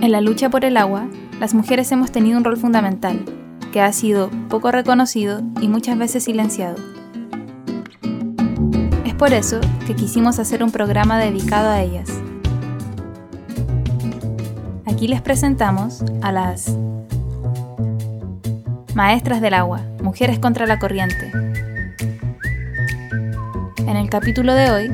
En la lucha por el agua, las mujeres hemos tenido un rol fundamental, que ha sido poco reconocido y muchas veces silenciado. Es por eso que quisimos hacer un programa dedicado a ellas. Aquí les presentamos a las Maestras del Agua, Mujeres contra la Corriente. En el capítulo de hoy,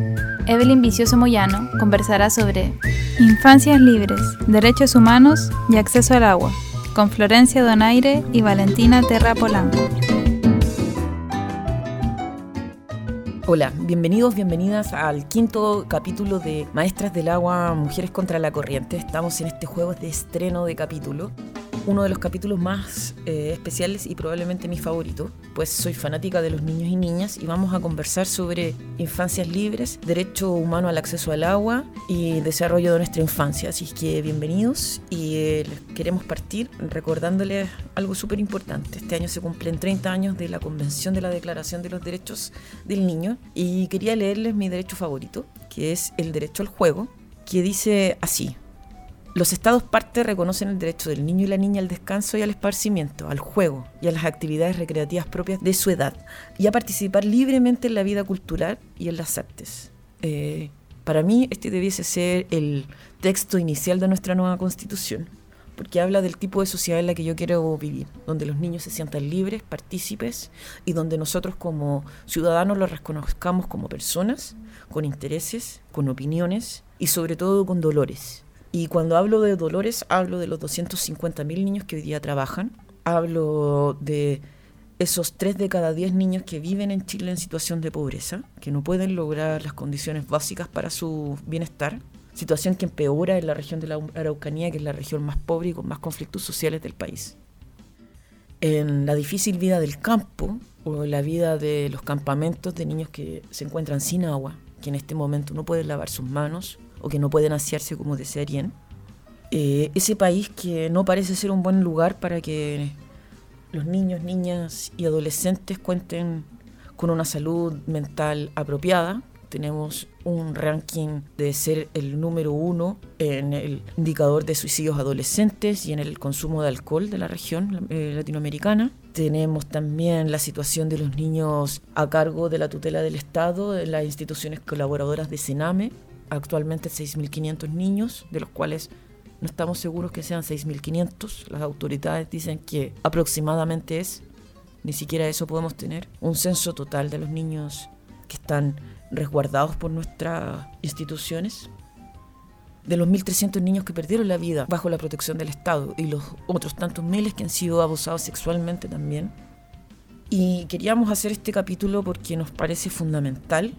Evelyn Vicioso Moyano conversará sobre Infancias libres, derechos humanos y acceso al agua, con Florencia Donaire y Valentina Terra Polanco. Hola, bienvenidos, bienvenidas al quinto capítulo de Maestras del Agua, Mujeres contra la Corriente. Estamos en este juego de estreno de capítulo uno de los capítulos más eh, especiales y probablemente mi favorito, pues soy fanática de los niños y niñas y vamos a conversar sobre infancias libres, derecho humano al acceso al agua y desarrollo de nuestra infancia. Así que bienvenidos y eh, queremos partir recordándoles algo súper importante. Este año se cumplen 30 años de la Convención de la Declaración de los Derechos del Niño y quería leerles mi derecho favorito, que es el derecho al juego, que dice así. Los estados parte reconocen el derecho del niño y la niña al descanso y al esparcimiento, al juego y a las actividades recreativas propias de su edad, y a participar libremente en la vida cultural y en las artes. Eh, para mí este debiese ser el texto inicial de nuestra nueva constitución, porque habla del tipo de sociedad en la que yo quiero vivir, donde los niños se sientan libres, partícipes, y donde nosotros como ciudadanos los reconozcamos como personas, con intereses, con opiniones y sobre todo con dolores y cuando hablo de dolores, hablo de los 250.000 niños que hoy día trabajan, hablo de esos 3 de cada 10 niños que viven en Chile en situación de pobreza, que no pueden lograr las condiciones básicas para su bienestar, situación que empeora en la región de la Araucanía, que es la región más pobre y con más conflictos sociales del país. En la difícil vida del campo, o la vida de los campamentos de niños que se encuentran sin agua, que en este momento no pueden lavar sus manos, o que no pueden asearse como desearían. Eh, ese país que no parece ser un buen lugar para que los niños, niñas y adolescentes cuenten con una salud mental apropiada. Tenemos un ranking de ser el número uno en el indicador de suicidios adolescentes y en el consumo de alcohol de la región eh, latinoamericana. Tenemos también la situación de los niños a cargo de la tutela del Estado en las instituciones colaboradoras de Sename, actualmente 6.500 niños, de los cuales no estamos seguros que sean 6.500. Las autoridades dicen que aproximadamente es, ni siquiera eso podemos tener, un censo total de los niños que están resguardados por nuestras instituciones. De los 1.300 niños que perdieron la vida bajo la protección del Estado y los otros tantos miles que han sido abusados sexualmente también. Y queríamos hacer este capítulo porque nos parece fundamental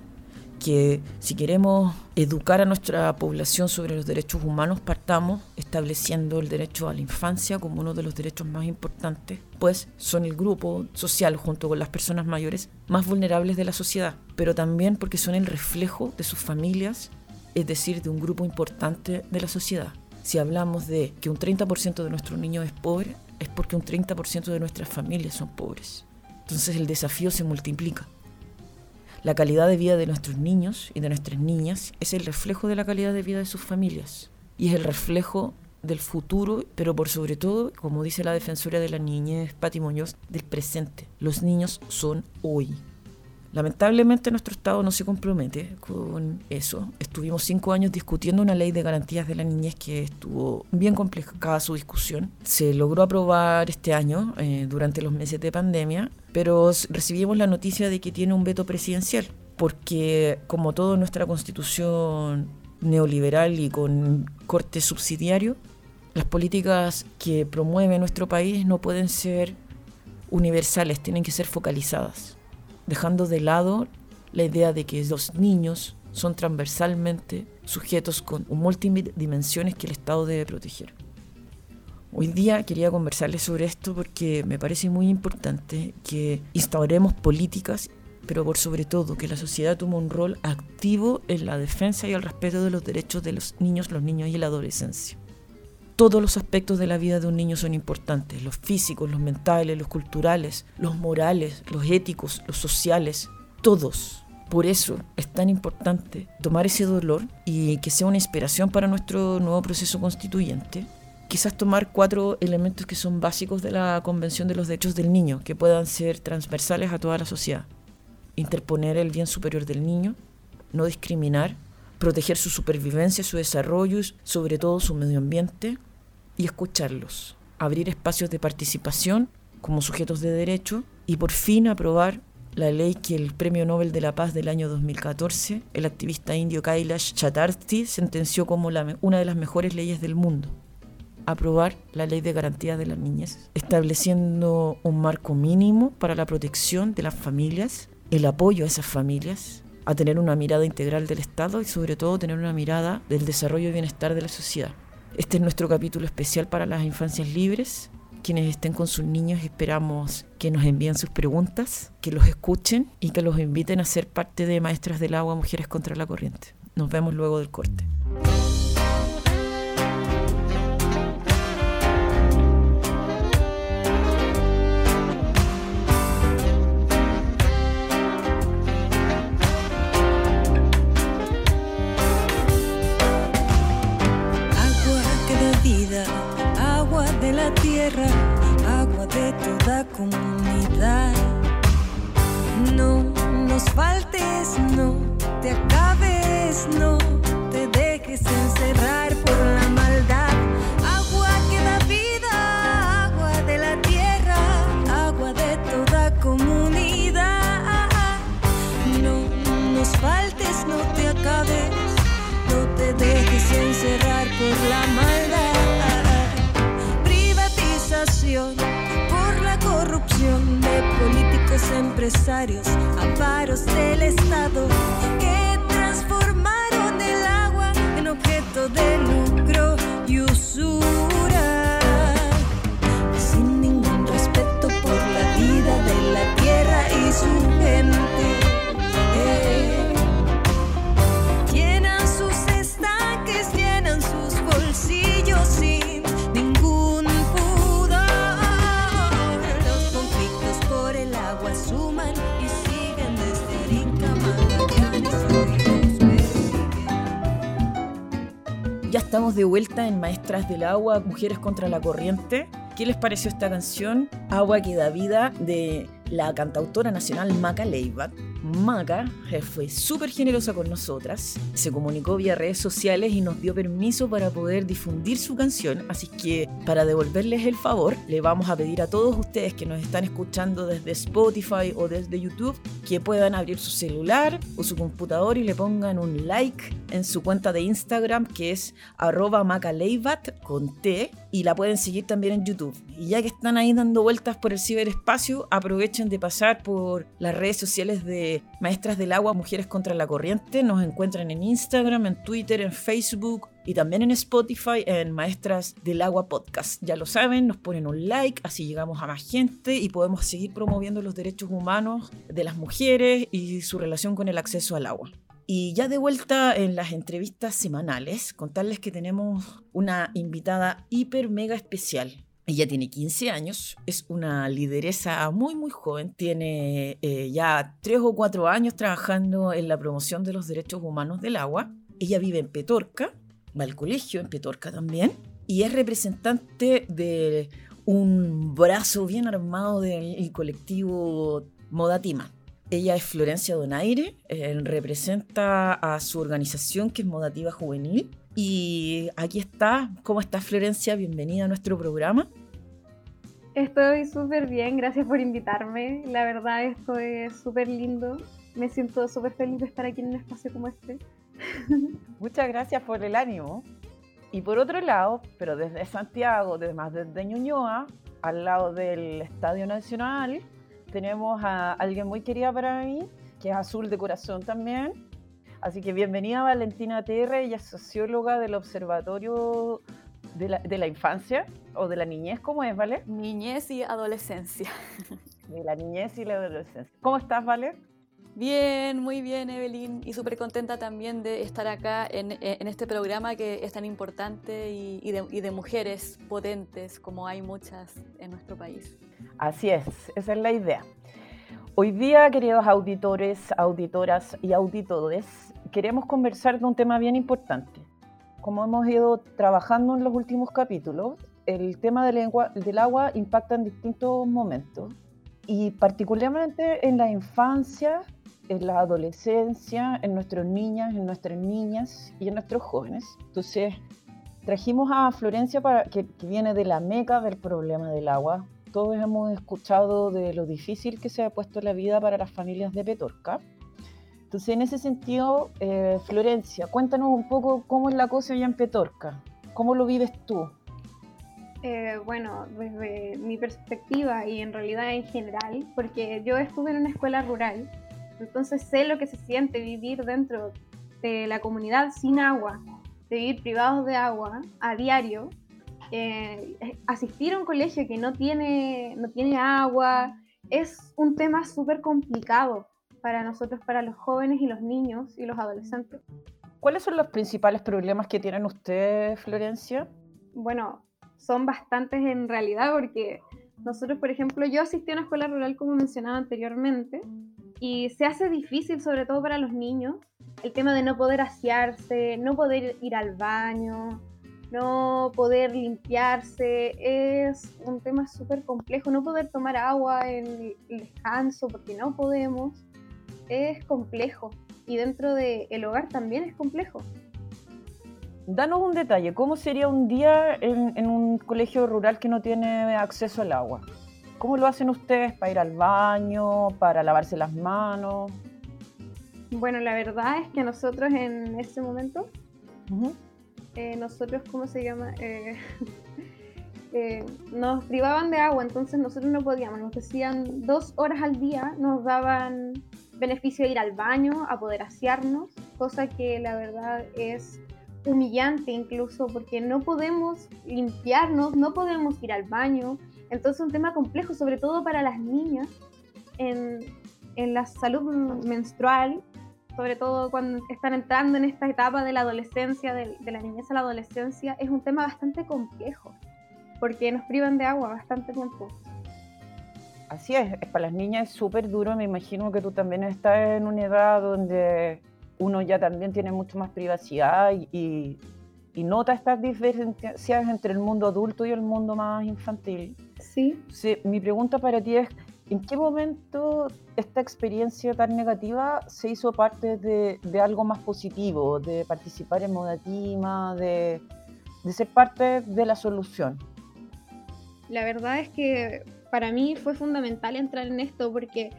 que si queremos educar a nuestra población sobre los derechos humanos, partamos estableciendo el derecho a la infancia como uno de los derechos más importantes, pues son el grupo social junto con las personas mayores más vulnerables de la sociedad, pero también porque son el reflejo de sus familias, es decir, de un grupo importante de la sociedad. Si hablamos de que un 30% de nuestros niños es pobre, es porque un 30% de nuestras familias son pobres. Entonces el desafío se multiplica. La calidad de vida de nuestros niños y de nuestras niñas es el reflejo de la calidad de vida de sus familias y es el reflejo del futuro, pero por sobre todo, como dice la defensora de la niñez, Pati Muñoz, del presente. Los niños son hoy. Lamentablemente nuestro Estado no se compromete con eso. Estuvimos cinco años discutiendo una ley de garantías de la niñez que estuvo bien complicada su discusión. Se logró aprobar este año, eh, durante los meses de pandemia, pero recibimos la noticia de que tiene un veto presidencial, porque como todo nuestra constitución neoliberal y con corte subsidiario, las políticas que promueve nuestro país no pueden ser universales, tienen que ser focalizadas, dejando de lado la idea de que los niños son transversalmente sujetos con multidimensiones que el Estado debe proteger. Hoy día quería conversarles sobre esto porque me parece muy importante que instauremos políticas, pero por sobre todo que la sociedad tome un rol activo en la defensa y el respeto de los derechos de los niños, los niños y la adolescencia. Todos los aspectos de la vida de un niño son importantes, los físicos, los mentales, los culturales, los morales, los éticos, los sociales, todos. Por eso es tan importante tomar ese dolor y que sea una inspiración para nuestro nuevo proceso constituyente quizás tomar cuatro elementos que son básicos de la Convención de los Derechos del Niño, que puedan ser transversales a toda la sociedad. Interponer el bien superior del niño, no discriminar, proteger su supervivencia, su desarrollo, sobre todo su medio ambiente, y escucharlos. Abrir espacios de participación como sujetos de derecho y por fin aprobar la ley que el Premio Nobel de la Paz del año 2014, el activista indio Kailash Chatterjee, sentenció como una de las mejores leyes del mundo. Aprobar la ley de garantía de las niñez, estableciendo un marco mínimo para la protección de las familias, el apoyo a esas familias, a tener una mirada integral del Estado y sobre todo tener una mirada del desarrollo y bienestar de la sociedad. Este es nuestro capítulo especial para las infancias libres quienes estén con sus niños esperamos que nos envíen sus preguntas, que los escuchen y que los inviten a ser parte de Maestras del Agua Mujeres contra la Corriente. Nos vemos luego del corte. Agua de toda comunidad. No nos faltes, no te acabes, no te dejes encerrar empresarios, amparos del Estado que transformaron el agua en objeto de lucro estamos de vuelta en Maestras del Agua, Mujeres contra la Corriente. ¿Qué les pareció esta canción? Agua que da vida de la cantautora nacional Maca Leiva. Maca fue súper generosa con nosotras, se comunicó vía redes sociales y nos dio permiso para poder difundir su canción, así que para devolverles el favor, le vamos a pedir a todos ustedes que nos están escuchando desde Spotify o desde YouTube que puedan abrir su celular o su computador y le pongan un like en su cuenta de Instagram que es arroba macaleivat con T y la pueden seguir también en YouTube. Y ya que están ahí dando vueltas por el ciberespacio, aprovechen de pasar por las redes sociales de Maestras del Agua, Mujeres contra la Corriente. Nos encuentran en Instagram, en Twitter, en Facebook y también en Spotify en Maestras del Agua Podcast. Ya lo saben, nos ponen un like, así llegamos a más gente y podemos seguir promoviendo los derechos humanos de las mujeres y su relación con el acceso al agua. Y ya de vuelta en las entrevistas semanales, contarles que tenemos una invitada hiper mega especial. Ella tiene 15 años, es una lideresa muy muy joven, tiene eh, ya 3 o 4 años trabajando en la promoción de los derechos humanos del agua. Ella vive en Petorca, va al colegio en Petorca también, y es representante de un brazo bien armado del colectivo Modatima. Ella es Florencia Donaire, eh, representa a su organización que es Modativa Juvenil y aquí está. ¿Cómo estás, Florencia? Bienvenida a nuestro programa. Estoy súper bien, gracias por invitarme. La verdad, esto es súper lindo. Me siento súper feliz de estar aquí en un espacio como este. Muchas gracias por el ánimo. Y por otro lado, pero desde Santiago, desde más desde Ñuñoa, al lado del Estadio Nacional, tenemos a alguien muy querida para mí, que es azul de corazón también, Así que bienvenida Valentina Terra, ella es socióloga del Observatorio de la, Infancia o de la Niñez, ¿cómo es, Vale? Niñez y adolescencia. De la niñez y la adolescencia. ¿Cómo estás, Vale? Bien, muy bien, Evelyn, y súper contenta también de estar acá en, este programa que es tan importante y, de, y, de, mujeres potentes como hay muchas en nuestro país. Así es, esa es la idea. Hoy día, queridos auditores, auditoras y auditores, queremos conversar de un tema bien importante. como hemos ido trabajando en los últimos capítulos, el tema del, del agua impacta en distintos momentos y particularmente en la infancia, en la adolescencia, en nuestras niñas, en nuestras niñas y en nuestros jóvenes. Entonces, trajimos a Florencia para, que, que viene de la meca del problema del agua. Todos hemos escuchado de lo difícil que se ha puesto la vida para las familias de Petorca. Entonces, en ese sentido, eh, Florencia, cuéntanos un poco cómo es la cosa allá en Petorca. ¿Cómo lo vives tú? Eh, bueno, desde mi perspectiva y en realidad en general, porque yo estuve en una escuela rural, entonces sé lo que se siente vivir dentro de la comunidad sin agua, vivir privados de agua a diario, eh, asistir a un colegio que no tiene, no tiene agua, es un tema súper complicado para nosotros, para los jóvenes y los niños y los adolescentes. ¿Cuáles son los principales problemas que tienen ustedes, Florencia? Bueno, son bastantes en realidad porque nosotros, por ejemplo, yo asistí a una escuela rural como mencionaba anteriormente y se hace difícil, sobre todo para los niños, el tema de no poder asearse, no poder ir al baño, no poder limpiarse, es un tema súper complejo, no poder tomar agua en el descanso porque no podemos es complejo y dentro del hogar también es complejo. Danos un detalle, ¿cómo sería un día en, un colegio rural que no tiene acceso al agua? ¿Cómo lo hacen ustedes para ir al baño, para lavarse las manos? Bueno, la verdad es que nosotros en ese momento, eh, nosotros, ¿cómo se llama? Eh, eh, nos privaban de agua, entonces nosotros no podíamos, nos decían dos horas al día, nos daban beneficio de ir al baño, a poder asearnos, cosa que la verdad es humillante incluso porque no podemos limpiarnos, no podemos ir al baño. Entonces es un tema complejo, sobre todo para las niñas en, en la salud menstrual, sobre todo cuando están entrando en esta etapa de la adolescencia, de, de la niñez a la adolescencia, es un tema bastante complejo porque nos privan de agua bastante tiempo. Así es, para las niñas es súper duro, me imagino que tú también estás en una edad donde uno ya también tiene mucho más privacidad y, nota estas diferencias entre el mundo adulto y el mundo más infantil. Sí. sí. Mi pregunta para ti es, ¿en qué momento esta experiencia tan negativa se hizo parte de, algo más positivo, de participar en Modatima, de, de ser parte de la solución? La verdad es que para mí fue fundamental entrar en esto porque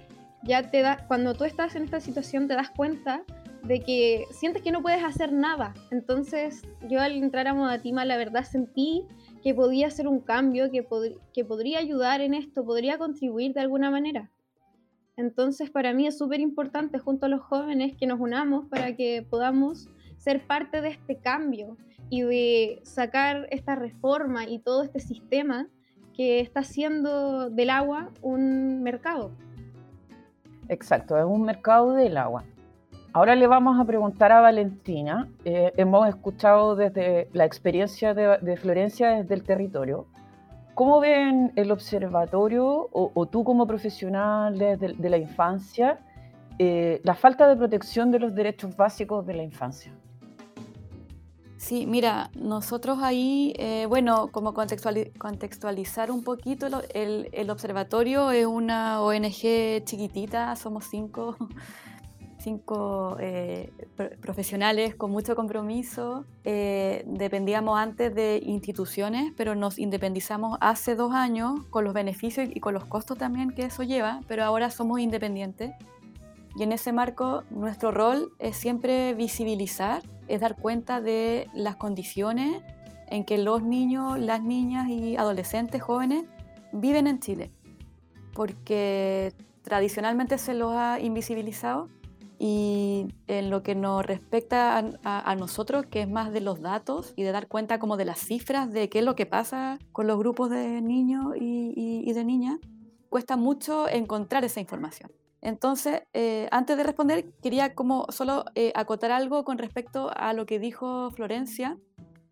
ya te da, cuando tú estás en esta situación te das cuenta de que sientes que no puedes hacer nada. Entonces yo al entrar a Modatima la verdad sentí que podía hacer un cambio, que, que podría ayudar en esto, podría contribuir de alguna manera. Entonces para mí es súper importante junto a los jóvenes que nos unamos para que podamos ser parte de este cambio y de sacar esta reforma y todo este sistema que está haciendo del agua un mercado. Exacto, es un mercado del agua. Ahora le vamos a preguntar a Valentina. Eh, hemos escuchado desde la experiencia de, Florencia desde el territorio. ¿Cómo ven el observatorio o, tú como profesional de, la infancia eh, la falta de protección de los derechos básicos de la infancia? Sí, mira, nosotros ahí, eh, bueno, como contextualizar un poquito, el, el, observatorio es una ONG chiquitita, somos cinco cinco eh, profesionales con mucho compromiso. Eh, dependíamos antes de instituciones, pero nos independizamos hace dos años con los beneficios y con los costos también que eso lleva, pero ahora somos independientes. Y en ese marco nuestro rol es siempre visibilizar, es dar cuenta de las condiciones en que los niños, las niñas y adolescentes jóvenes viven en Chile, porque tradicionalmente se los ha invisibilizado y en lo que nos respecta a, nosotros, que es más de los datos y de dar cuenta como de las cifras de qué es lo que pasa con los grupos de niños y, de niñas, cuesta mucho encontrar esa información. Entonces, eh, antes de responder, quería como solo eh, acotar algo con respecto a lo que dijo Florencia,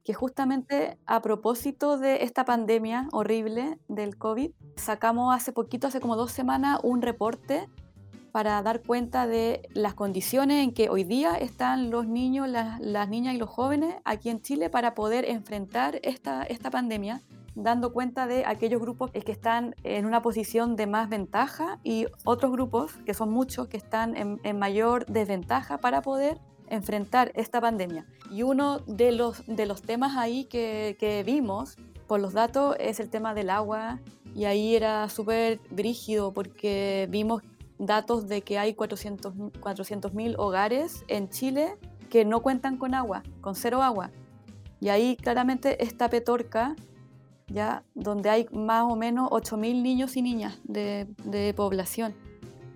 que justamente a propósito de esta pandemia horrible del COVID, sacamos hace poquito, hace como dos semanas, un reporte para dar cuenta de las condiciones en que hoy día están los niños, las, las niñas y los jóvenes aquí en Chile para poder enfrentar esta, esta pandemia dando cuenta de aquellos grupos que están en una posición de más ventaja y otros grupos, que son muchos, que están en, mayor desventaja para poder enfrentar esta pandemia. Y uno de los, de los temas ahí que, que vimos por los datos es el tema del agua y ahí era súper brígido porque vimos datos de que hay 400.000 400 hogares en Chile que no cuentan con agua, con cero agua. Y ahí claramente esta Petorca ya donde hay más o menos 8.000 niños y niñas de, población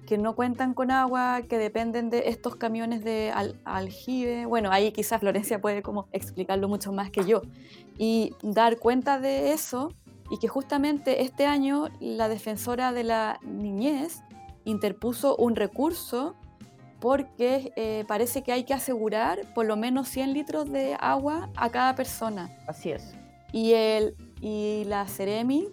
que no cuentan con agua, que dependen de estos camiones de aljibe. Bueno, ahí quizás Florencia puede como explicarlo mucho más que yo. Y dar cuenta de eso y que justamente este año la defensora de la niñez interpuso un recurso porque eh, parece que hay que asegurar por lo menos 100 litros de agua a cada persona. Así es. Y el y la Ceremi,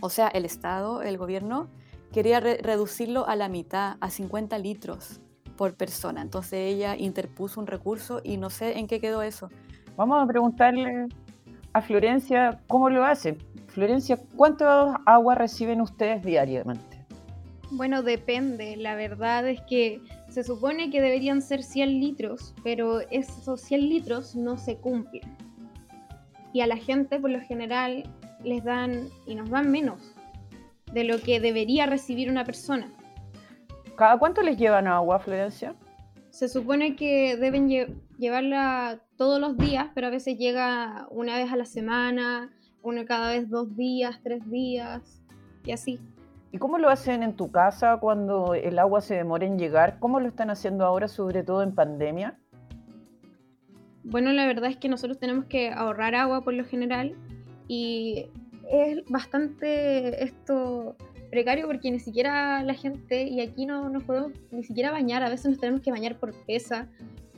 o sea, el Estado, el gobierno, quería reducirlo a la mitad, a 50 litros por persona. Entonces ella interpuso un recurso y no sé en qué quedó eso. Vamos a preguntarle a Florencia cómo lo hace. Florencia, ¿cuánta agua reciben ustedes diariamente? Bueno, depende. La verdad es que se supone que deberían ser 100 litros, pero esos 100 litros no se cumplen y a la gente por lo general les dan y nos dan menos de lo que debería recibir una persona. ¿Cada cuánto les llevan agua, Florencia? Se supone que deben llevarla todos los días, pero a veces llega una vez a la semana, uno cada vez dos días, tres días y así. ¿Y cómo lo hacen en tu casa cuando el agua se demora en llegar? ¿Cómo lo están haciendo ahora, sobre todo en pandemia? Bueno, la verdad es que nosotros tenemos que ahorrar agua por lo general y es bastante esto precario porque ni siquiera la gente, y aquí no nos podemos ni siquiera bañar, a veces nos tenemos que bañar por pesa,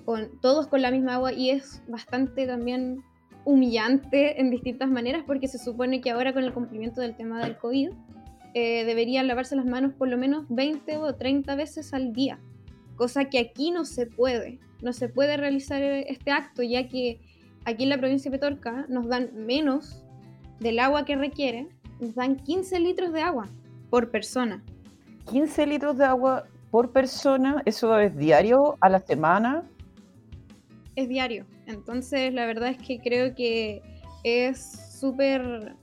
con, todos con la misma agua y es bastante también humillante en distintas maneras porque se supone que ahora con el cumplimiento del tema del COVID eh, deberían lavarse las manos por lo menos 20 o 30 veces al día, cosa que aquí no se puede no se puede realizar este acto, ya que aquí en la provincia de Petorca nos dan menos del agua que requiere, nos dan 15 litros de agua por persona. 15 litros de agua por persona, ¿eso es diario, a la semana? Es diario, entonces la verdad es que creo que es súper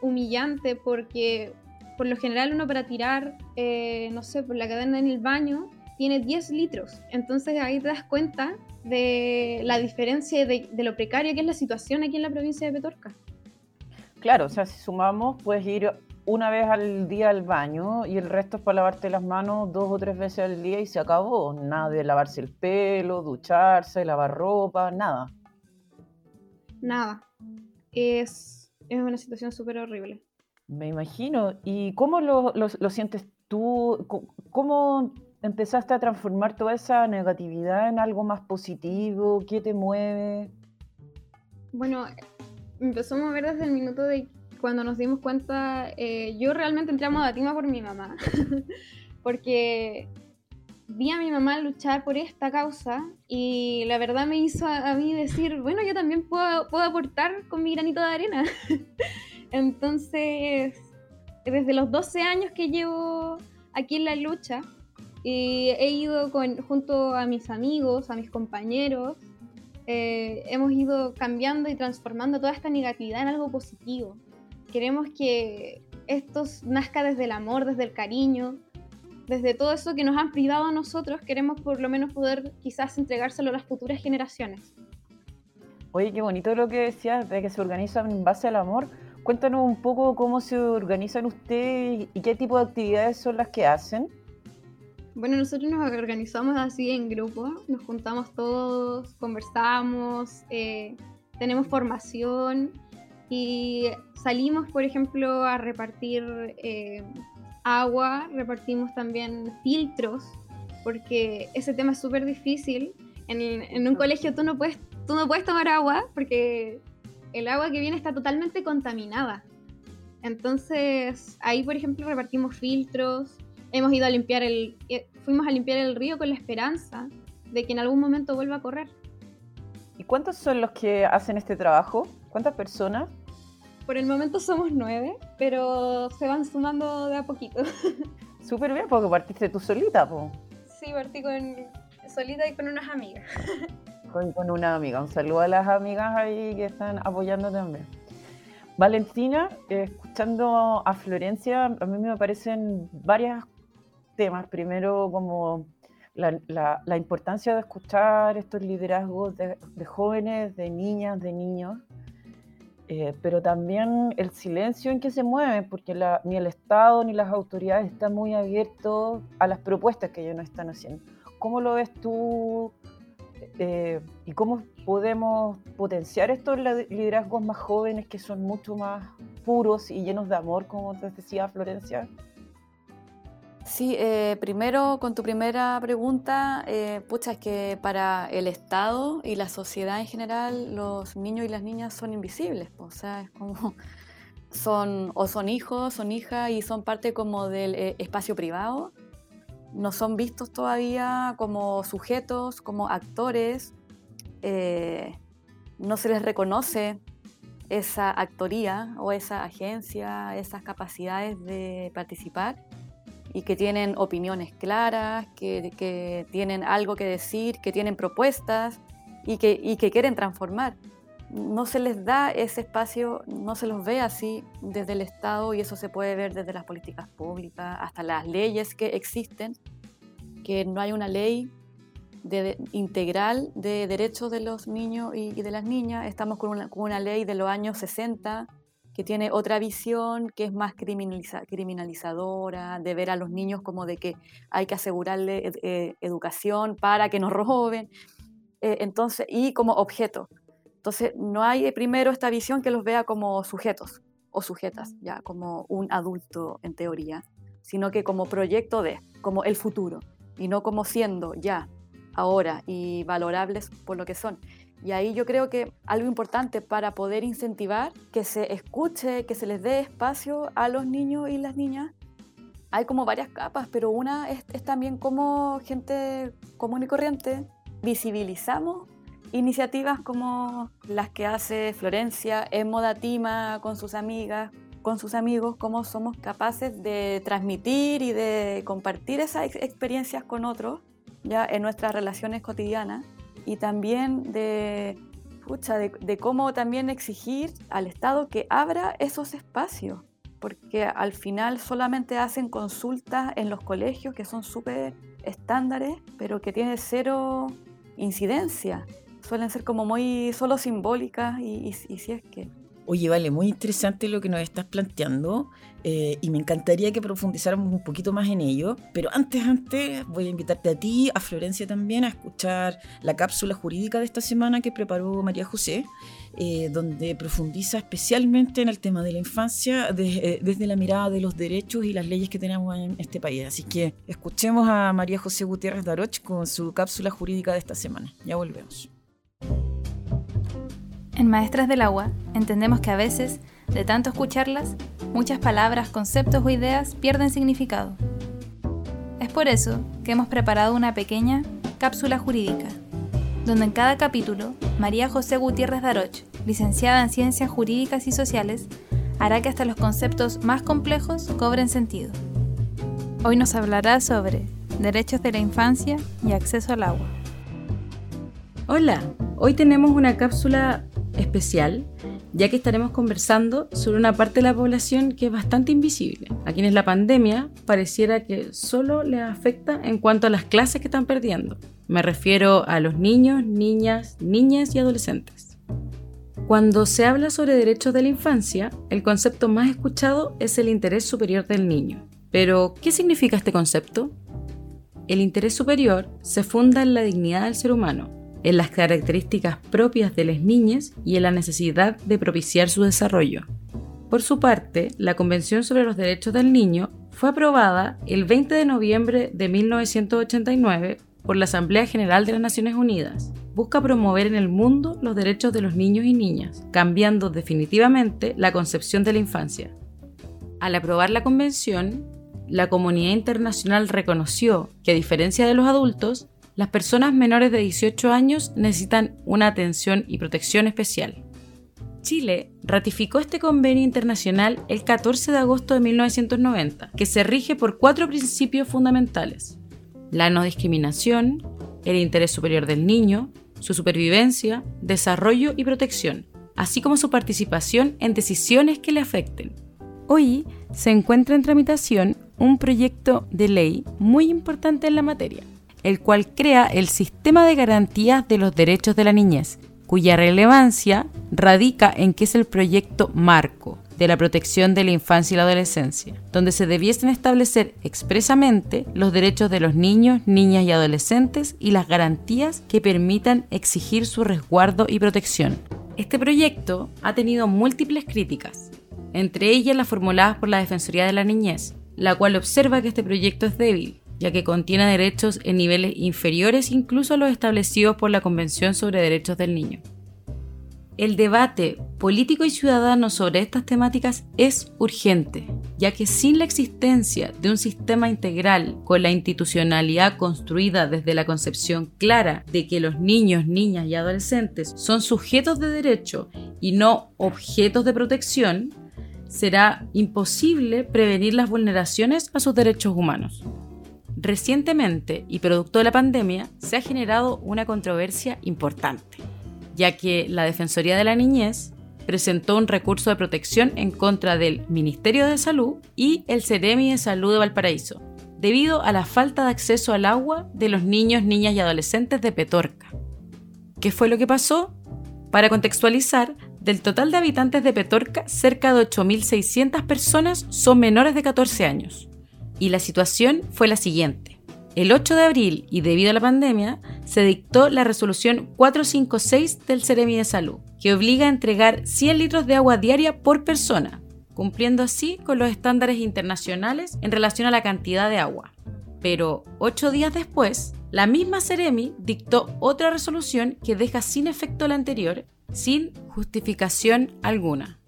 humillante porque por lo general uno para tirar, eh, no sé, por la cadena en el baño, tiene 10 litros. Entonces ahí te das cuenta de la diferencia de, lo precaria que es la situación aquí en la provincia de Petorca. Claro, o sea, si sumamos, puedes ir una vez al día al baño y el resto es para lavarte las manos dos o tres veces al día y se acabó. Nada de lavarse el pelo, ducharse, lavar ropa, nada. Nada. Es, es una situación súper horrible. Me imagino. ¿Y cómo lo, lo, lo sientes tú? ¿Cómo empezaste a transformar toda esa negatividad en algo más positivo? ¿Qué te mueve? Bueno, empezó a mover desde el minuto de cuando nos dimos cuenta, eh, yo realmente entré a Modatima por mi mamá, porque vi a mi mamá luchar por esta causa y la verdad me hizo a, mí decir, bueno, yo también puedo, puedo aportar con mi granito de arena. Entonces, desde los 12 años que llevo aquí en la lucha, y he ido con, junto a mis amigos, a mis compañeros, eh, hemos ido cambiando y transformando toda esta negatividad en algo positivo. Queremos que esto nazca desde el amor, desde el cariño, desde todo eso que nos han privado a nosotros, queremos por lo menos poder quizás entregárselo a las futuras generaciones. Oye, qué bonito lo que decías de que se organizan en base al amor. Cuéntanos un poco cómo se organizan ustedes y qué tipo de actividades son las que hacen. Bueno, nosotros nos organizamos así en grupo, nos juntamos todos, conversamos, eh, tenemos formación y salimos, por ejemplo, a repartir eh, agua, repartimos también filtros, porque ese tema es súper difícil. En, un colegio tú no, puedes, tú no puedes tomar agua porque el agua que viene está totalmente contaminada. Entonces, ahí, por ejemplo, repartimos filtros, hemos ido a limpiar el... Eh, fuimos a limpiar el río con la esperanza de que en algún momento vuelva a correr. ¿Y cuántos son los que hacen este trabajo? ¿Cuántas personas? Por el momento somos nueve, pero se van sumando de a poquito. Súper bien, porque partiste tú solita, po. Sí, partí con solita y con unas amigas. Con, con una amiga. Un saludo a las amigas ahí que están apoyando también. Valentina, eh, escuchando a Florencia, a mí me aparecen varios temas. Primero, como la, la- la importancia de escuchar estos liderazgos de, de jóvenes, de niñas, de niños, eh, pero también el silencio en que se mueven, porque la- ni el Estado ni las autoridades están muy abiertos a las propuestas que ellos nos están haciendo. ¿Cómo lo ves tú eh, y cómo podemos potenciar estos liderazgos más jóvenes que son mucho más puros y llenos de amor, como te decía Florencia? Sí, eh, primero con tu primera pregunta, eh, pucha, es que para el Estado y la sociedad en general, los niños y las niñas son invisibles, o sea, es como son o son hijos, son hijas y son parte como del eh, espacio privado, no son vistos todavía como sujetos, como actores, eh, no se les reconoce esa actoría o esa agencia, esas capacidades de participar y que tienen opiniones claras, que, que tienen algo que decir, que tienen propuestas y que, y que quieren transformar. No se les da ese espacio, no se los ve así desde el Estado y eso se puede ver desde las políticas públicas hasta las leyes que existen, que no hay una ley integral de derechos de los niños y, y de las niñas. Estamos con una, con una ley de los años 60 que tiene otra visión, que es más criminaliza- criminalizadora, de ver a los niños como de que hay que asegurarle eh, educación para que nos roben, eh, entonces, y como objeto. Entonces, no hay eh, primero esta visión que los vea como sujetos o sujetas, ya como un adulto en teoría, sino que como proyecto de, como el futuro, y no como siendo ya, ahora, y valorables por lo que son. Y ahí yo creo que algo importante para poder incentivar que se escuche, que se les dé espacio a los niños y las niñas, hay como varias capas, pero una es, también como gente común y corriente visibilizamos iniciativas como las que hace Florencia en Modatima con sus amigas, con sus amigos, cómo somos capaces de transmitir y de compartir esas ex- experiencias con otros ya en nuestras relaciones cotidianas y también de, de cómo también exigir al Estado que abra esos espacios, porque al final solamente hacen consultas en los colegios que son súper estándares, pero que tienen cero incidencia. Suelen ser como muy solo simbólicas y, y- y si es que... Oye, vale, muy interesante lo que nos estás planteando eh, y me encantaría que profundizáramos un poquito más en ello, pero antes, antes voy a invitarte a ti, a Florencia también, a escuchar la cápsula jurídica de esta semana que preparó María José, eh, donde profundiza especialmente en el tema de la infancia de- eh, desde la mirada de los derechos y las leyes que tenemos en este país. Así que escuchemos a María José Gutiérrez Daroch con su cápsula jurídica de esta semana. Ya volvemos. En Maestras del Agua entendemos que a veces, de tanto escucharlas, muchas palabras, conceptos o ideas pierden significado. Es por eso que hemos preparado una pequeña cápsula jurídica, donde en cada capítulo María José Gutiérrez Daroch, licenciada en Ciencias Jurídicas y Sociales, hará que hasta los conceptos más complejos cobren sentido. Hoy nos hablará sobre derechos de la infancia y acceso al agua. Hola, hoy tenemos una cápsula especial ya que estaremos conversando sobre una parte de la población que es bastante invisible, a quienes la pandemia pareciera que solo les afecta en cuanto a las clases que están perdiendo. Me refiero a los niños, niñas, niñas y adolescentes. Cuando se habla sobre derechos de la infancia, el concepto más escuchado es el interés superior del niño. Pero, ¿qué significa este concepto? El interés superior se funda en la dignidad del ser humano, en las características propias de las niñas y en la necesidad de propiciar su desarrollo. Por su parte, la Convención sobre los Derechos del Niño fue aprobada el 20 de noviembre de 1989 por la Asamblea General de las Naciones Unidas. Busca promover en el mundo los derechos de los niños y niñas, cambiando definitivamente la concepción de la infancia. Al aprobar la convención, la comunidad internacional reconoció que a diferencia de los adultos, las personas menores de 18 años necesitan una atención y protección especial. Chile ratificó este convenio internacional el 14 de agosto de 1990, que se rige por cuatro principios fundamentales. La no discriminación, el interés superior del niño, su supervivencia, desarrollo y protección, así como su participación en decisiones que le afecten. Hoy se encuentra en tramitación un proyecto de ley muy importante en la materia, el cual crea el Sistema de Garantías de los Derechos de la Niñez, cuya relevancia radica en que es el proyecto marco de la protección de la infancia y la adolescencia, donde se debiesen establecer expresamente los derechos de los niños, niñas y adolescentes y las garantías que permitan exigir su resguardo y protección. Este proyecto ha tenido múltiples críticas, entre ellas las formuladas por la Defensoría de la Niñez, la cual observa que este proyecto es débil, ya que contiene derechos en niveles inferiores incluso a los establecidos por la Convención sobre Derechos del Niño. El debate político y ciudadano sobre estas temáticas es urgente, ya que sin la existencia de un sistema integral con la institucionalidad construida desde la concepción clara de que los niños, niñas y adolescentes son sujetos de derecho y no objetos de protección, será imposible prevenir las vulneraciones a sus derechos humanos. Recientemente, y producto de la pandemia, se ha generado una controversia importante, ya que la Defensoría de la Niñez presentó un recurso de protección en contra del Ministerio de Salud y el Ceremi de Salud de Valparaíso, debido a la falta de acceso al agua de los niños, niñas y adolescentes de Petorca. ¿Qué fue lo que pasó? Para contextualizar, del total de habitantes de Petorca, cerca de 8.600 personas son menores de 14 años y la situación fue la siguiente. El 8 de abril, y debido a la pandemia, se dictó la resolución 456 del Ceremi de Salud, que obliga a entregar 100 litros de agua diaria por persona, cumpliendo así con los estándares internacionales en relación a la cantidad de agua. Pero ocho días después, la misma Ceremi dictó otra resolución que deja sin efecto la anterior, sin justificación alguna.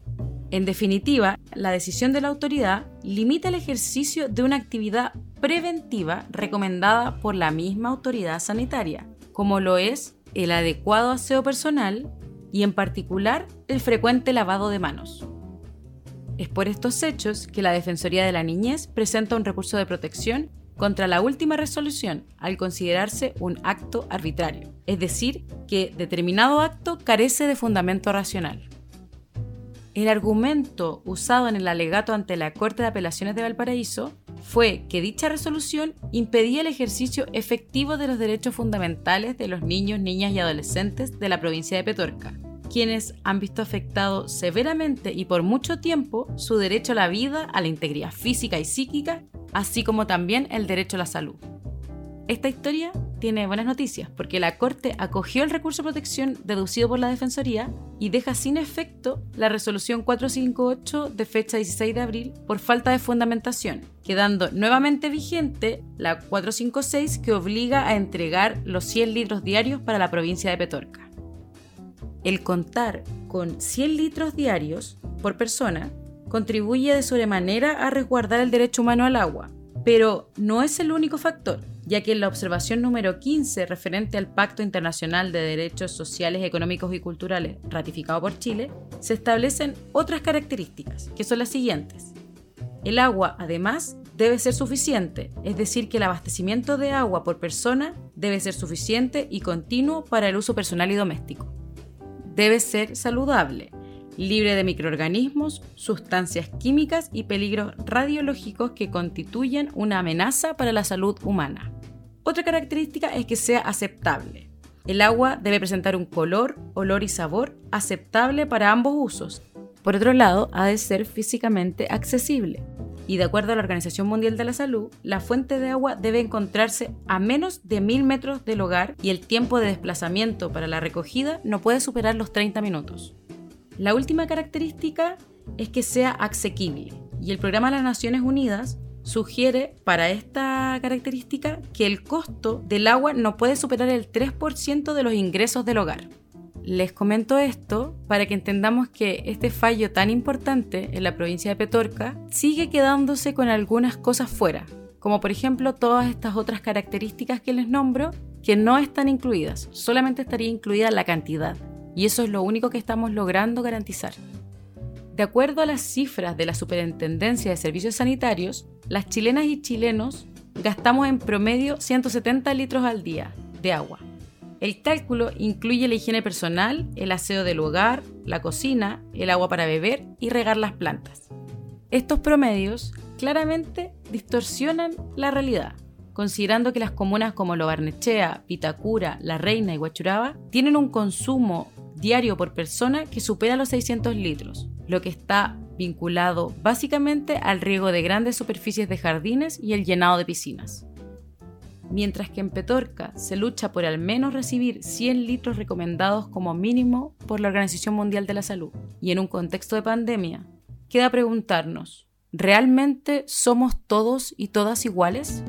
En definitiva, la decisión de la autoridad limita el ejercicio de una actividad preventiva recomendada por la misma autoridad sanitaria, como lo es el adecuado aseo personal y en particular el frecuente lavado de manos. Es por estos hechos que la Defensoría de la Niñez presenta un recurso de protección contra la última resolución al considerarse un acto arbitrario, es decir, que determinado acto carece de fundamento racional. El argumento usado en el alegato ante la Corte de Apelaciones de Valparaíso fue que dicha resolución impedía el ejercicio efectivo de los derechos fundamentales de los niños, niñas y adolescentes de la provincia de Petorca, quienes han visto afectado severamente y por mucho tiempo su derecho a la vida, a la integridad física y psíquica, así como también el derecho a la salud. Esta historia tiene buenas noticias porque la Corte acogió el recurso de protección deducido por la Defensoría y deja sin efecto la resolución 458 de fecha 16 de abril por falta de fundamentación, quedando nuevamente vigente la 456 que obliga a entregar los 100 litros diarios para la provincia de Petorca. El contar con 100 litros diarios por persona contribuye de sobremanera a resguardar el derecho humano al agua, pero no es el único factor ya que en la observación número 15 referente al Pacto Internacional de Derechos Sociales, Económicos y Culturales ratificado por Chile, se establecen otras características, que son las siguientes. El agua, además, debe ser suficiente, es decir, que el abastecimiento de agua por persona debe ser suficiente y continuo para el uso personal y doméstico. Debe ser saludable, libre de microorganismos, sustancias químicas y peligros radiológicos que constituyen una amenaza para la salud humana. Otra característica es que sea aceptable. El agua debe presentar un color, olor y sabor aceptable para ambos usos. Por otro lado, ha de ser físicamente accesible. Y de acuerdo a la Organización Mundial de la Salud, la fuente de agua debe encontrarse a menos de mil metros del hogar y el tiempo de desplazamiento para la recogida no puede superar los 30 minutos. La última característica es que sea asequible y el programa de las Naciones Unidas sugiere para esta característica que el costo del agua no puede superar el 3% de los ingresos del hogar. Les comento esto para que entendamos que este fallo tan importante en la provincia de Petorca sigue quedándose con algunas cosas fuera, como por ejemplo todas estas otras características que les nombro que no están incluidas, solamente estaría incluida la cantidad, y eso es lo único que estamos logrando garantizar. De acuerdo a las cifras de la Superintendencia de Servicios Sanitarios, las chilenas y chilenos gastamos en promedio 170 litros al día de agua. El cálculo incluye la higiene personal, el aseo del hogar, la cocina, el agua para beber y regar las plantas. Estos promedios claramente distorsionan la realidad, considerando que las comunas como Lobarnechea, Pitacura, La Reina y Huachuraba tienen un consumo diario por persona que supera los 600 litros, lo que está vinculado básicamente al riego de grandes superficies de jardines y el llenado de piscinas. Mientras que en Petorca se lucha por al menos recibir 100 litros recomendados como mínimo por la Organización Mundial de la Salud. Y en un contexto de pandemia, queda preguntarnos, ¿realmente somos todos y todas iguales?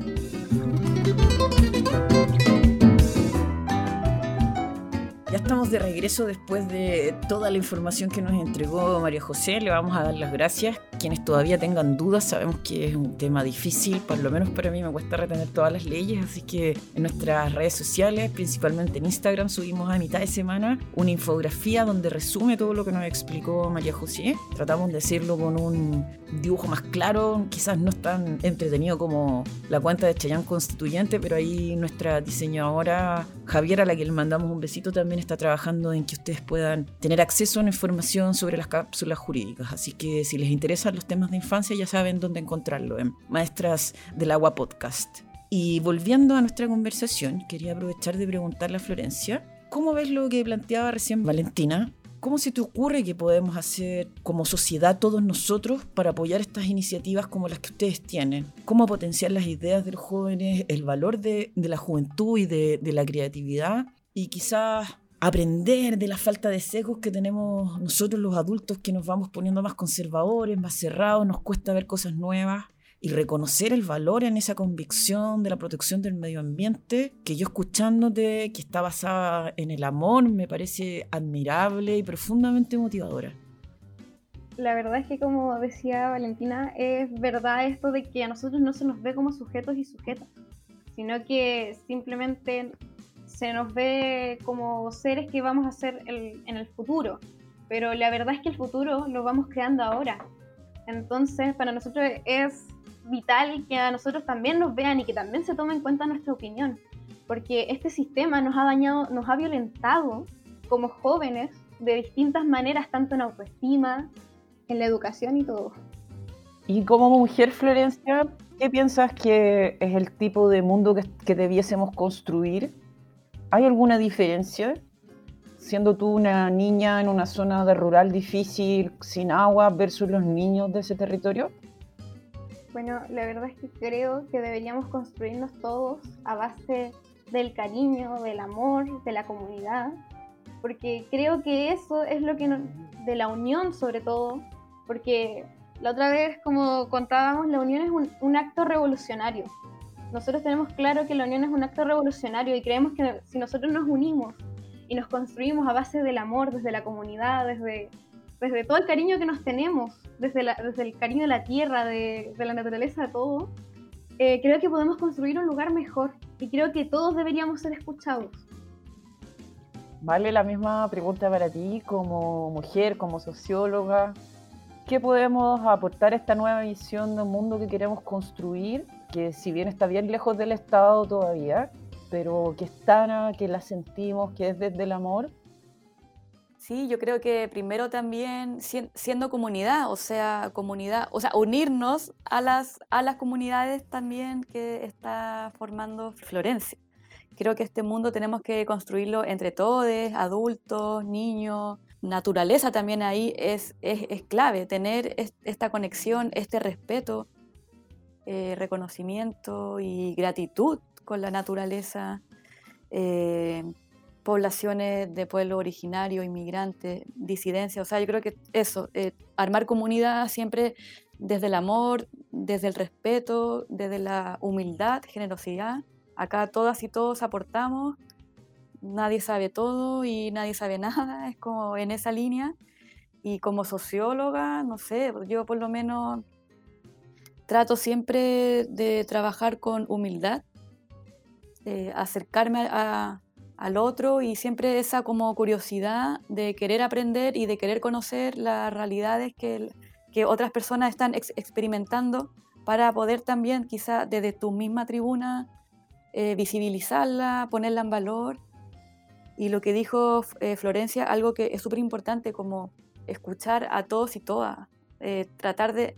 Ya estamos de regreso después de toda la información que nos entregó María José. Le vamos a dar las gracias. Quienes todavía tengan dudas, sabemos que es un tema difícil, por lo menos para mí me cuesta retener todas las leyes, así que en nuestras redes sociales, principalmente en Instagram, subimos a mitad de semana una infografía donde resume todo lo que nos explicó María José. Tratamos de hacerlo con un dibujo más claro, quizás no es tan entretenido como la cuenta de Chayán Constituyente, pero ahí nuestra diseñadora Javiera, a la que le mandamos un besito, también está trabajando en que ustedes puedan tener acceso a una información sobre las cápsulas jurídicas. Así que si les interesan los temas de infancia, ya saben dónde encontrarlo, en Maestras del Agua Podcast. Y volviendo a nuestra conversación, quería aprovechar de preguntarle a Florencia, ¿cómo ves lo que planteaba recién Valentina ¿Cómo se te ocurre que podemos hacer como sociedad todos nosotros para apoyar estas iniciativas como las que ustedes tienen? ¿Cómo potenciar las ideas de los jóvenes, el valor de, la juventud y de, de la creatividad? Y quizás aprender de la falta de sesgos que tenemos nosotros los adultos que nos vamos poniendo más conservadores, más cerrados, nos cuesta ver cosas nuevas y reconocer el valor en esa convicción de la protección del medio ambiente, que yo escuchándote, que está basada en el amor, me parece admirable y profundamente motivadora. La verdad es que como decía Valentina, es verdad esto de que a nosotros no se nos ve como sujetos y sujetas, sino que simplemente se nos ve como seres que vamos a ser en el futuro. Pero la verdad es que el futuro lo vamos creando ahora. Entonces, para nosotros es vital que a nosotros también nos vean y que también se tome en cuenta nuestra opinión, porque este sistema nos ha dañado, nos ha violentado como jóvenes de distintas maneras, tanto en autoestima, en la educación y todo. Y como mujer, Florencia, ¿qué piensas que es el tipo de mundo que debiésemos construir? ¿Hay alguna diferencia? Siendo tú una niña en una zona de rural difícil, sin agua, versus los niños de ese territorio? Bueno, la verdad es que creo que deberíamos construirnos todos a base del cariño, del amor, de la comunidad, porque creo que eso es lo que de la unión sobre todo, porque la otra vez, como contábamos, la unión es un, un, acto revolucionario. Nosotros tenemos claro que la unión es un acto revolucionario y creemos que si nosotros nos unimos y nos construimos a base del amor, desde la comunidad, desde, desde todo el cariño que nos tenemos, desde, desde el cariño de la tierra, de, de la naturaleza, de todo, eh, creo que podemos construir un lugar mejor y creo que todos deberíamos ser escuchados. Vale, la misma pregunta para ti como mujer, como socióloga. ¿Qué podemos aportar a esta nueva visión del mundo que queremos construir? Que si bien está bien lejos del Estado todavía, pero que está, que la sentimos, que es desde el amor. Sí, yo creo que primero también siendo comunidad, o sea, comunidad, o sea, unirnos a las, a las comunidades también que está formando Florencia. Creo que este mundo tenemos que construirlo entre todos, adultos, niños, naturaleza también ahí es, es, clave, tener esta conexión, este respeto, eh, reconocimiento y gratitud con la naturaleza. Eh, poblaciones de pueblo originario, inmigrantes, disidencia. O sea, yo creo que eso, eh, armar comunidad siempre desde el amor, desde el respeto, desde la humildad, generosidad. Acá todas y todos aportamos nadie sabe todo y nadie sabe nada, es como en esa línea. Y como socióloga, no sé, yo por lo menos trato siempre de trabajar con humildad, acercarme al otro y siempre esa como curiosidad de querer aprender y de querer conocer las realidades que, que otras personas están experimentando para poder también quizá desde tu misma tribuna eh, visibilizarla, ponerla en valor. Y lo que dijo eh, Florencia, algo que es súper importante como escuchar a todos y todas, eh, tratar de,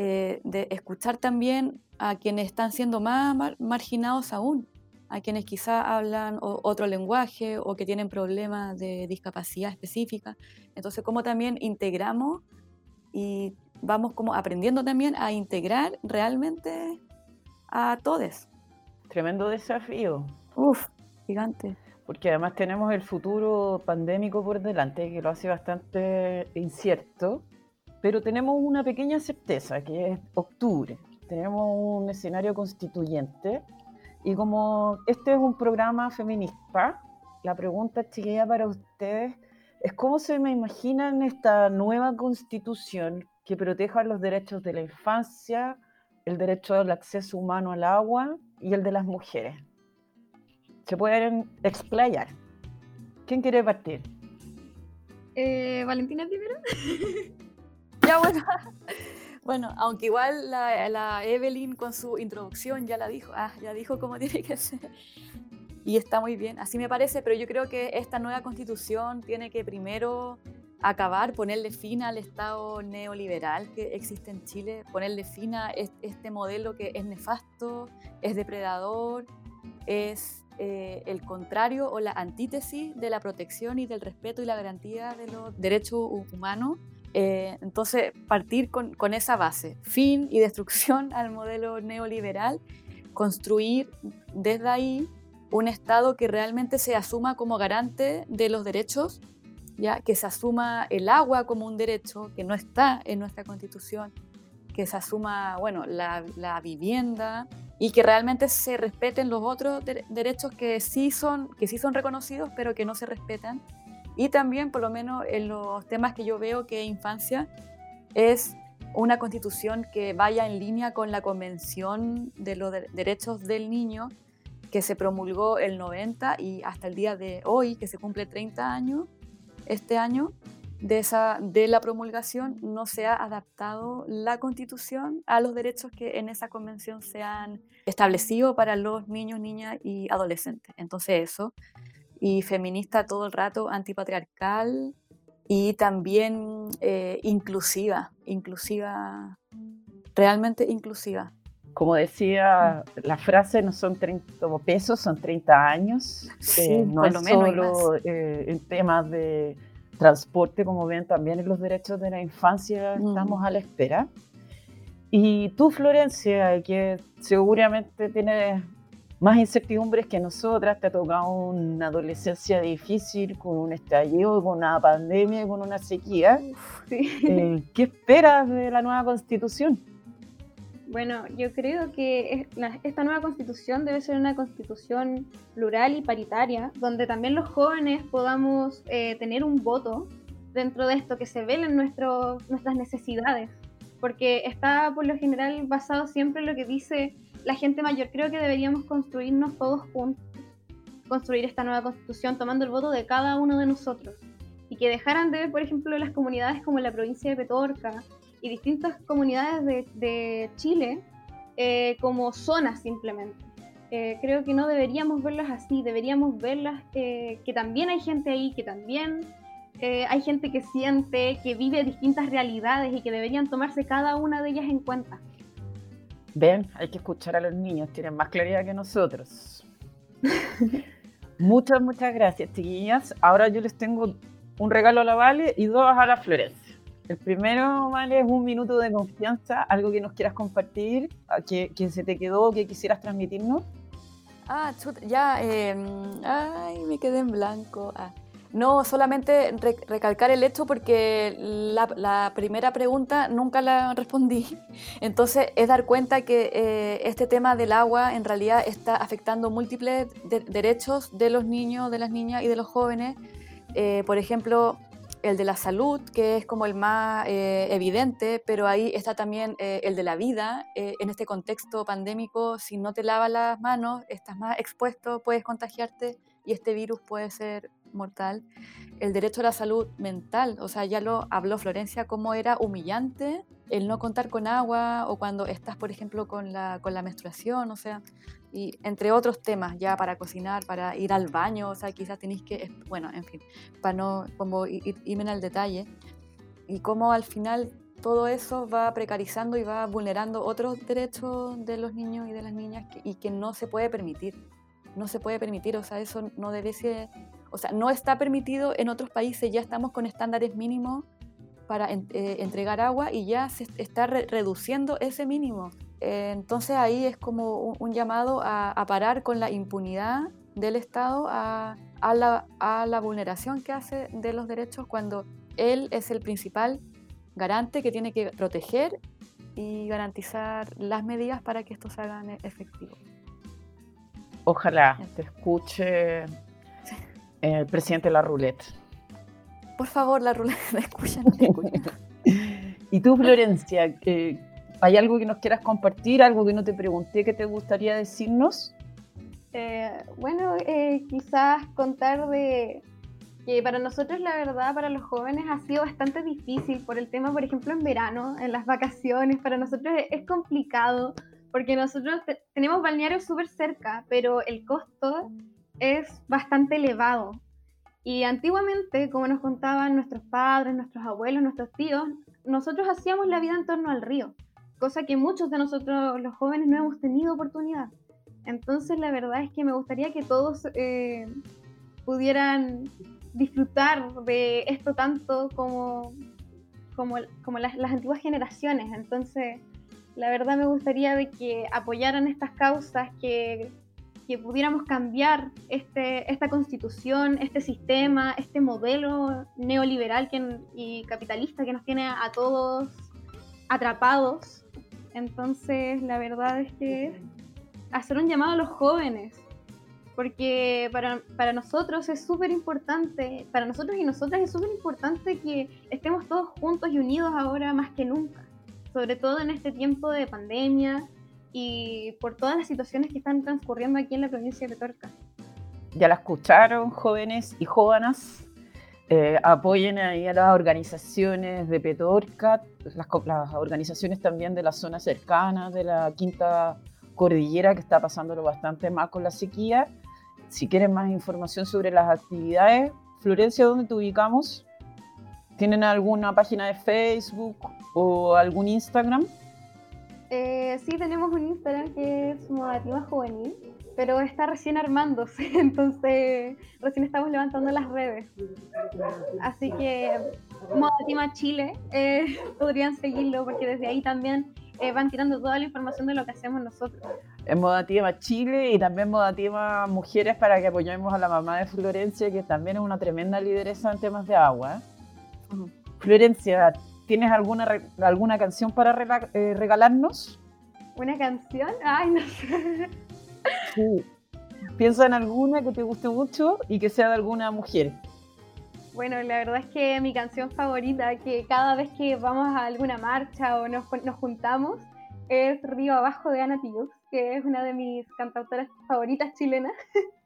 eh, de, escuchar también a quienes están siendo más marginados aún, a quienes quizá hablan otro lenguaje o que tienen problemas de discapacidad específica. Entonces, cómo también integramos y vamos como aprendiendo también a integrar realmente a todos. Tremendo desafío. Uf, gigante porque además tenemos el futuro pandémico por delante, que lo hace bastante incierto, pero tenemos una pequeña certeza, que es octubre. Tenemos un escenario constituyente y como este es un programa feminista, la pregunta chiquilla para ustedes es cómo se me imaginan esta nueva constitución que proteja los derechos de la infancia, el derecho al acceso humano al agua y el de las mujeres se pueden explayar. ¿Quién quiere partir? Eh, Valentina primero. ya bueno. Bueno, aunque igual la, Evelyn con su introducción ya la dijo, ah, ya dijo cómo tiene que ser. Y está muy bien, así me parece, pero yo creo que esta nueva constitución tiene que primero acabar, ponerle fin al Estado neoliberal que existe en Chile, ponerle fin a este modelo que es nefasto, es depredador, es eh, el contrario o la antítesis de la protección y del respeto y la garantía de los derechos humanos. Eh, entonces, partir con, esa base, fin y destrucción al modelo neoliberal, construir desde ahí un Estado que realmente se asuma como garante de los derechos, ya que se asuma el agua como un derecho que no está en nuestra Constitución, que se asuma bueno, la, la vivienda, y que realmente se respeten los otros derechos que sí, son, que sí son reconocidos, pero que no se respetan. Y también, por lo menos en los temas que yo veo que infancia, es una constitución que vaya en línea con la Convención de los Derechos del Niño, que se promulgó el 90 y hasta el día de hoy, que se cumple 30 años este año, de, esa, de la promulgación no se ha adaptado la constitución a los derechos que en esa convención se han establecido para los niños, niñas y adolescentes. Entonces eso, y feminista todo el rato, antipatriarcal y también eh, inclusiva, inclusiva, realmente inclusiva. Como decía, la frase no son 30 pesos, son 30 años. Sí, eh, no es solo eh, en temas de transporte, como ven, también en los derechos de la infancia estamos a la espera. Y tú, Florencia, que seguramente tienes más incertidumbres que nosotras, te ha tocado una adolescencia difícil, con un estallido, con una pandemia, con una sequía. Eh, ¿Qué esperas de la nueva constitución? Bueno, yo creo que esta nueva constitución debe ser una constitución plural y paritaria, donde también los jóvenes podamos eh, tener un voto dentro de esto, que se velen nuestras necesidades, porque está por lo general basado siempre en lo que dice la gente mayor. Creo que deberíamos construirnos todos juntos, construir esta nueva constitución tomando el voto de cada uno de nosotros y que dejaran de ver, por ejemplo, las comunidades como la provincia de Petorca, y distintas comunidades de, Chile eh, como zonas simplemente. Eh, creo que no deberíamos verlas así, deberíamos verlas que también hay gente ahí, que también eh, hay gente que siente, que vive distintas realidades y que deberían tomarse cada una de ellas en cuenta. Ven, hay que escuchar a los niños, tienen más claridad que nosotros. muchas, muchas gracias, chiquillas. Ahora yo les tengo un regalo a la Vale y dos a la Florencia. El primero, Vale, es un minuto de confianza, algo que nos quieras compartir, que, que se te quedó, que quisieras transmitirnos. Ah, chuta, ya, em, ay, me quedé en blanco. Ah. No, solamente recalcar el hecho porque la, primera pregunta nunca la respondí. Entonces es dar cuenta que eh, este tema del agua en realidad está afectando múltiples derechos de los niños, de las niñas y de los jóvenes. Eh, por ejemplo, el de la salud, que es como el más eh, evidente, pero ahí está también el de la vida. en este contexto pandémico, si no te lavas las manos, estás más expuesto, puedes contagiarte y este virus puede ser mortal, el derecho a la salud mental. O sea, ya lo habló Florencia, cómo era humillante el no contar con agua o cuando estás, por ejemplo, con la, con la menstruación, o sea, y entre otros temas ya para cocinar, para ir al baño, o sea, quizás tenéis que, bueno, en fin, para no como irme al detalle. Y cómo al final todo eso va precarizando y va vulnerando otros derechos de los niños y de las niñas y que no se puede permitir no se puede permitir, o sea, eso no debe ser, o sea, no está permitido en otros países, ya estamos con estándares mínimos para eh, entregar agua y ya se está reduciendo ese mínimo. Eh, entonces ahí es como un, llamado a, parar con la impunidad del Estado a, la, a la vulneración que hace de los derechos cuando él es el principal garante que tiene que proteger y garantizar las medidas para que esto se hagan efectivos. Ojalá te escuche el presidente de la Roulette. Por favor, la Roulette, me escuchan. y tú, Florencia, ¿hay algo que nos quieras compartir? ¿Algo que no te pregunté que te gustaría decirnos? Eh, bueno, eh, quizás contar de que para nosotros la verdad, para los jóvenes ha sido bastante difícil por el tema, por ejemplo, en verano, en las vacaciones, para nosotros es complicado porque nosotros tenemos balnearios súper cerca, pero el costo es bastante elevado. Y antiguamente, como nos contaban nuestros padres, nuestros abuelos, nuestros tíos, nosotros hacíamos la vida en torno al río, cosa que muchos de nosotros los jóvenes no hemos tenido oportunidad. Entonces la verdad es que me gustaría que todos eh, pudieran disfrutar de esto tanto como, como, como las, las antiguas generaciones. Entonces la verdad me gustaría de que apoyaran estas causas, que, pudiéramos cambiar este, esta constitución, este sistema, este modelo neoliberal y capitalista que nos tiene a todos atrapados. Entonces, la verdad es que hacer un llamado a los jóvenes, porque para, para nosotros es súper importante, para nosotros y nosotras es súper importante que estemos todos juntos y unidos ahora más que nunca sobre todo en este tiempo de pandemia y por todas las situaciones que están transcurriendo aquí en la provincia de Petorca. Ya la escucharon, jóvenes y jóvenes. Eh, apoyen ahí a las organizaciones de Petorca, las, las, organizaciones también de la zona cercana, de la quinta cordillera, que está pasándolo bastante mal con la sequía. Si quieren más información sobre las actividades, Florencia, ¿dónde te ubicamos? ¿Tienen alguna página de Facebook o algún Instagram? Eh, sí, tenemos un Instagram que es Modativa Juvenil, pero está recién armándose, entonces recién estamos levantando las redes. Así que Modativa Chile eh, podrían seguirlo porque desde ahí también eh, van tirando toda la información de lo que hacemos nosotros. En Modativa Chile y también Modativa Mujeres para que apoyemos a la mamá de Florencia, que también es una tremenda lideresa en temas de agua. Florencia, ¿tienes alguna, alguna canción para eh, regalarnos? ¿Una canción? Ay, no sé. Piensa en alguna que te guste mucho y que sea de alguna mujer. Bueno, la verdad es que mi canción favorita, que cada vez que vamos a alguna marcha o nos, nos juntamos, es Río Abajo de Ana Tijoux, que es una de mis cantautoras favoritas chilenas.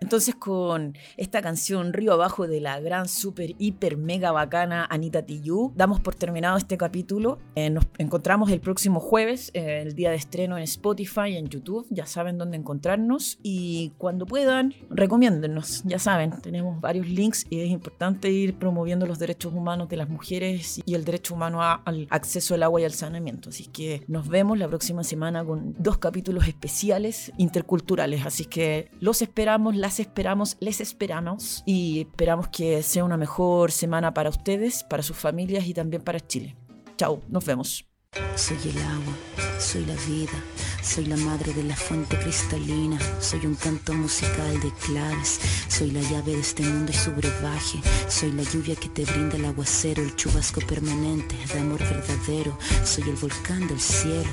Entonces con esta canción Río Abajo de la gran, super, hiper, mega bacana Anita Tijoux, damos por terminado este capítulo. Eh, nos encontramos el próximo jueves, eh, el día de estreno en Spotify, y en YouTube. Ya saben dónde encontrarnos y cuando puedan, recomiéndennos. Ya saben, tenemos varios links y es importante ir promoviendo los derechos humanos de las mujeres y el derecho humano al acceso al agua y al saneamiento. Así que nos vemos la próxima semana con dos capítulos especiales interculturales. Así que los esperamos, las esperamos, les esperamos y esperamos que sea una mejor semana para ustedes, para sus familias y también para Chile. Chao, nos vemos. Soy el agua, soy la vida Soy la madre de la fuente cristalina, soy un canto musical de claves, soy la llave de este mundo y su brebaje, soy la lluvia que te brinda el aguacero, el chubasco permanente de amor verdadero, soy el volcán del cielo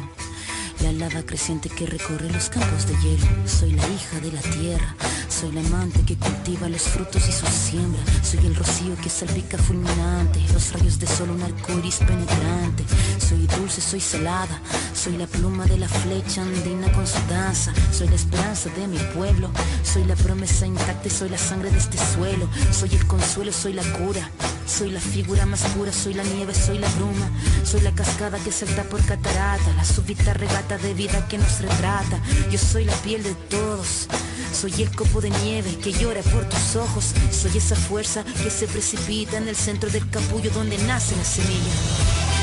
la lava creciente que recorre los campos de hielo. Soy la hija de la tierra, soy la amante que cultiva los frutos y sus siembra. Soy el rocío que salpica fulminante, los rayos de sol, un arco iris penetrante. Soy dulce, soy salada, soy la pluma de la flecha andina con su danza. Soy la esperanza de mi pueblo, soy la promesa intacta, soy la sangre de este suelo. Soy el consuelo, soy la cura. Soy la figura más pura, soy la nieve, soy la bruma, soy la cascada que salta por catarata, la súbita regata de vida que nos retrata. Yo soy la piel de todos. Soy el copo de nieve que llora por tus ojos. Soy esa fuerza que se precipita en el centro del capullo donde nace la semilla.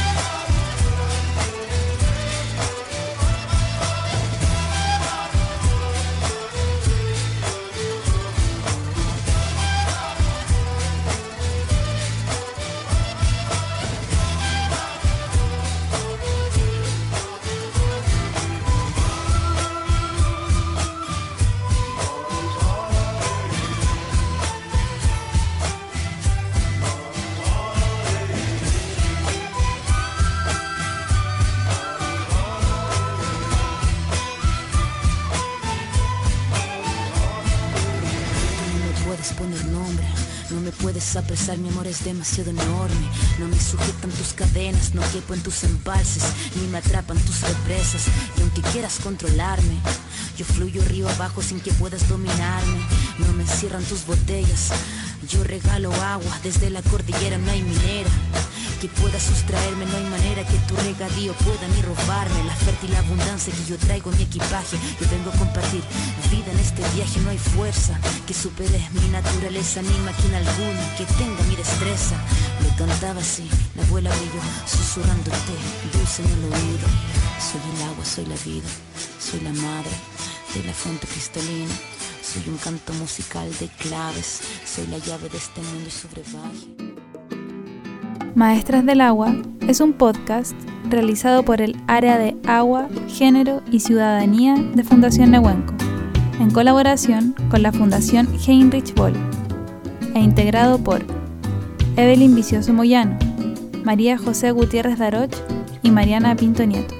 Mi amor es demasiado enorme. No me sujetan tus cadenas, no quepo en tus embalses, ni me atrapan tus represas. Y aunque quieras controlarme, yo fluyo río abajo sin que puedas dominarme. No me cierran tus botellas, yo regalo agua, desde la cordillera no hay minera que pueda sustraerme, no hay manera que tu regadío pueda ni robarme la fértil abundancia que yo traigo en mi equipaje. Yo vengo a compartir vida en este viaje, no hay fuerza que supere mi naturaleza, ni máquina alguna que tenga mi destreza. Le cantaba así, la abuela brilló, susurrándote, dulce en el oído. Soy el agua, soy la vida, soy la madre de la fuente cristalina. Soy un canto musical de claves, soy la llave de este mundo y su. Maestras del Agua es un podcast realizado por el Área de Agua, Género y Ciudadanía de Fundación Nehuenco, en colaboración con la Fundación Heinrich Boll, e integrado por Evelyn Vicioso Moyano, María José Gutiérrez Daroch y Mariana Pinto Nieto.